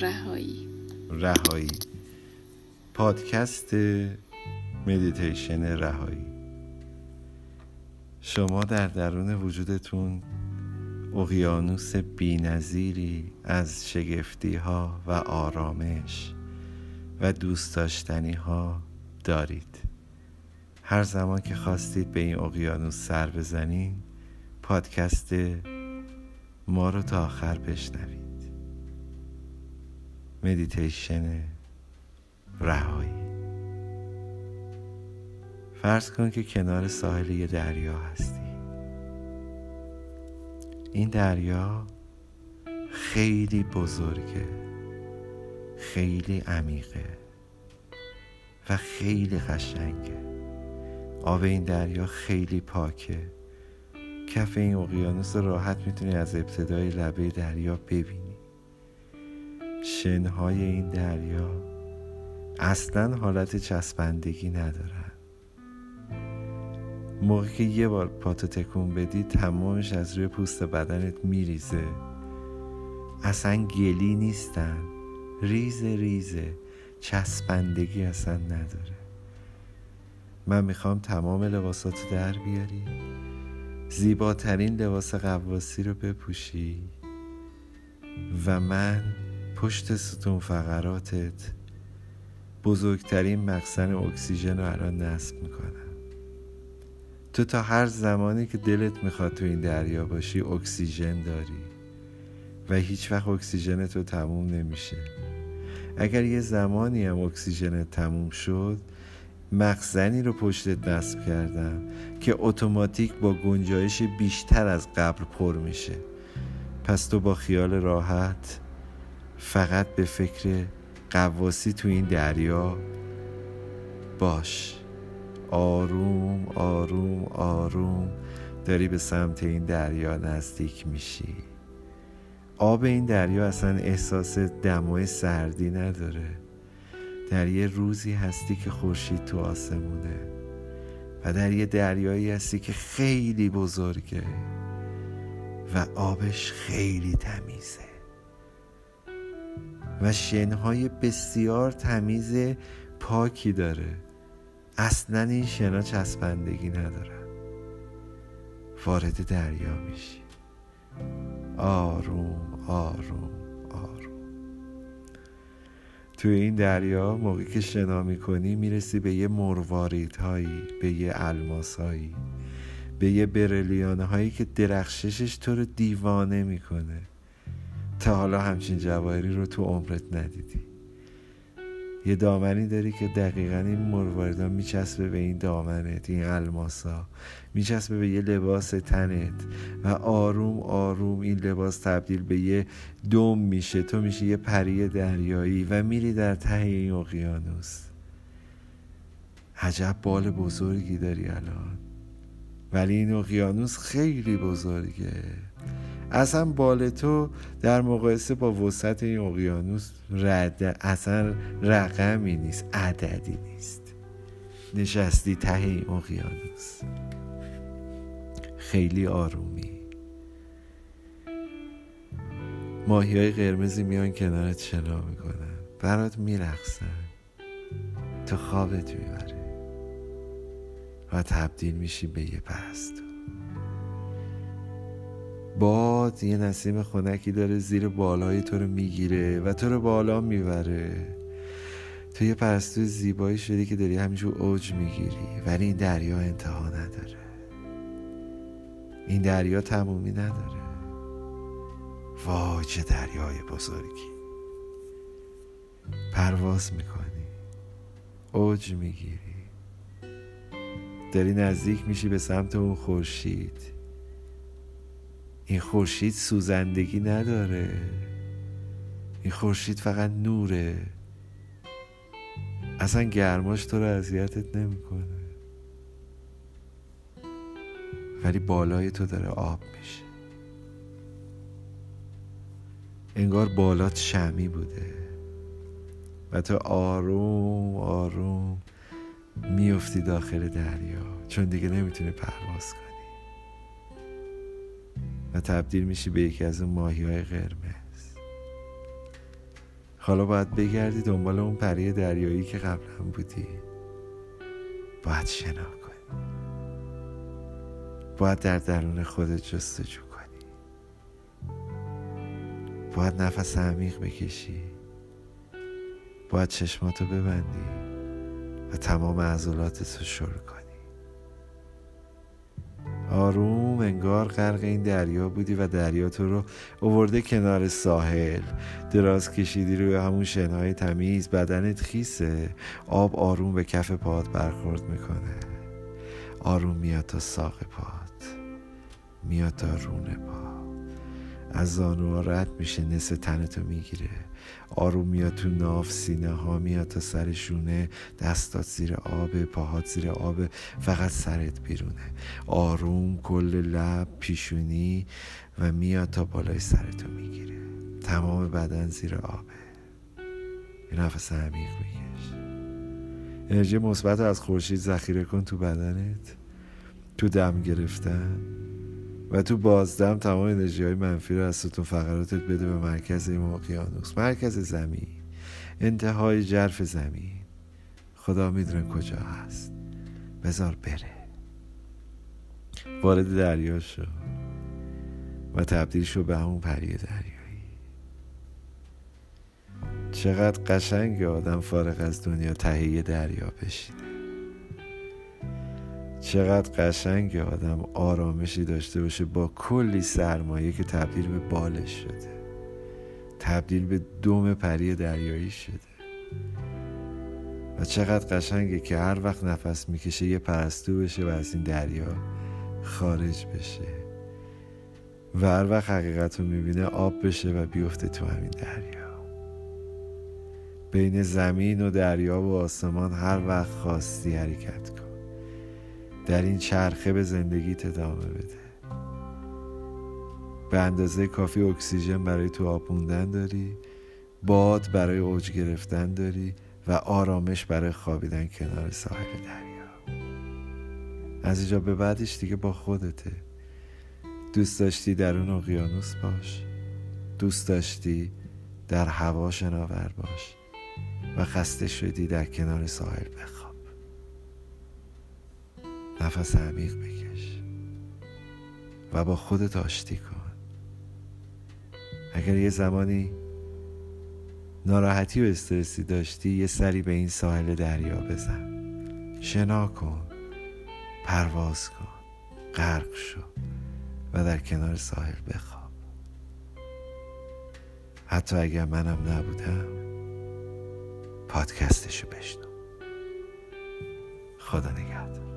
رهایی. رهایی. پادکست مدیتیشن رهایی. شما در درون وجودتون اقیانوس بینظیری از شگفتی ها و آرامش و دوست داشتنی ها دارید. هر زمان که خواستید به این اقیانوس سر بزنین پادکست ما رو تا آخر بشنوید. مدیتیشن رهایی. فرض کن که کنار ساحل یه دریا هستی. این دریا خیلی بزرگه خیلی عمیقه و خیلی قشنگه. آب این دریا خیلی پاکه. کف این اقیانوس راحت می‌تونی از ابتدای لبه دریا ببینی. شنهای این دریا اصلا حالت چسبندگی ندارن. موقعی که یه بار پاتو تکون بدی تمامش از روی پوست بدنت میریزه. اصلا گلی نیستن. ریزه ریزه. چسبندگی اصلا نداره. من می‌خوام تمام لباساتو در بیاری. زیباترین لباس قواسی رو بپوشی. و من پشت ستون فقراتت بزرگترین مخزن اکسیژن رو الان نصب می‌کنم. تو تا هر زمانی که دلت می‌خواد تو این دریا باشی اکسیژن داری و هیچ وقت اکسیژن تو تموم نمیشه. اگر یه زمانی هم اکسیژن تموم شد مخزنی رو پشتت نصب کردم که اتوماتیک با گنجایش بیشتر از قبل پر میشه. پس تو با خیال راحت فقط به فکر قواسی تو این دریا باش. آروم آروم آروم داری به سمت این دریا نزدیک میشی. آب این دریا اصلا احساس دمای سردی نداره. در یه روزی هستی که خورشید تو آسمونه و در یه دریایی هستی که خیلی بزرگه و آبش خیلی تمیزه. و شنهای بسیار تمیز پاکی داره. اصلا این شنا چسبندگی ندارن وارد دریا میشی. آروم آروم آروم. توی این دریا موقعی که شنا می‌کنی می‌رسی به یه مروارید هایی به یه الماس هایی به یه برلیانه هایی که درخششش تو رو دیوانه می‌کنه. حالا همچین جواهری رو تو عمرت ندیدی. یه دامنی داری که دقیقا این مرواردها میچسبه به این دامنت این الماسا. میچسبه به یه لباس تنت و آروم آروم این لباس تبدیل به یه دم میشه. تو میشه یه پری دریایی و میری در ته این اقیانوس. عجب بال بزرگی داری الان. ولی این اقیانوس خیلی بزرگه. اصلا بال تو در مقایسه با وسط این اقیانوس رد اصلا رقمی نیست عددی نیست. نشستی ته این اقیانوس. خیلی آرومی. ماهی های قرمزی میان کنارت شنا می‌کنن. برات میرقصن. تو خوابت می‌بره. و تبدیل میشی به یه پرستو باد یه نسیم خونکی داره زیر بالای تو رو می‌گیره و تو رو بالا می‌بره. تو یه پرستو زیبایی شدی که داری همینجور اوج می‌گیری ولی این دریا انتها نداره. این دریا تمومی نداره. وای چه دریای بزرگی. پرواز می‌کنی. اوج می‌گیری. داری نزدیک میشی به سمت اون خورشید. این خورشید سوزندگی نداره. این خورشید فقط نوره. اصلا گرماش تو رو اذیتت نمی‌کنه. ولی بالای تو داره آب میشه. انگار بالات شمی بوده. و تو آروم آروم میفتی داخل دریا. چون دیگه نمی‌تونی پرواز کنی. تبدیل میشی به یکی از اون ماهی های قرمز. حالا باید بگردی دنبال اون پری دریایی که قبلا بودی. باید شنا کنی. باید در درون خودت جستجو کنی. باید نفس عمیق بکشی. باید چشماتو ببندی و تمام عضلاتت رو شروع کنی. آروم انگار غرق این دریا بودی و دریا تو رو اوورده کنار ساحل. دراز کشیدی روی همون شنهای تمیز بدنت خیسه. آب آروم به کف پاد برخورد می‌کنه. آروم میاد تا ساق پاد. میاد تا رونه پا از زانوها رد میشه نصف تنتو می‌گیره. آروم میاد تو ناف سینه ها میاد تا سر شونه. دستات زیر آب پاهات زیر آب فقط سرت بیرونه. آروم کل لب پیشونی و میاد تا بالای سرتو می‌گیره. تمام بدن زیر آبه. یه نفس عمیق بکش انرژی مثبت از خورشید ذخیره کن تو بدنت. تو دم گرفتن. و تو بازدم تمام انرژی های منفی رو از ستون فقراتت بده به مرکز این اقیانوس مرکز زمین انتهای جرف زمین. خدا می‌دونه کجا هست. بذار بره. وارد دریا شو و تبدیل شو به همون پری دریایی. چقدر قشنگ آدم فارغ از دنیا تهیه دریا بشینه. چقدر قشنگ آدم آرامشی داشته باشه با کلی سرمایه که تبدیل به بالش شده. تبدیل به دوم پری دریایی شده. و چقدر قشنگه که هر وقت نفس می‌کشه یه پرستو بشه و از این دریا خارج بشه. و هر وقت حقیقت رو می‌بینه آب بشه و بیفته تو همین دریا. بین زمین و دریا و آسمان هر وقت خواستی حرکت کن. در این چرخه به زندگیت ادامه بده. به اندازه کافی اکسیژن برای تو آب داری باد برای اوج گرفتن داری و آرامش برای خوابیدن کنار ساحل دریا. از اینجا به بعدش دیگه با خودته. دوست داشتی در اون اقیانوس باش. دوست داشتی در هوا شناور باش. و خسته شدی در کنار ساحل بخواب. نفس عمیق بکش و با خودت آشتی کن. اگر یه زمانی ناراحتی و استرسی داشتی یه سری به این ساحل دریا بزن. شنا کن پرواز کن غرق شو و در کنار ساحل بخواب. حتی اگر منم نبودم پادکستشو بشنو. خدا نگهدار.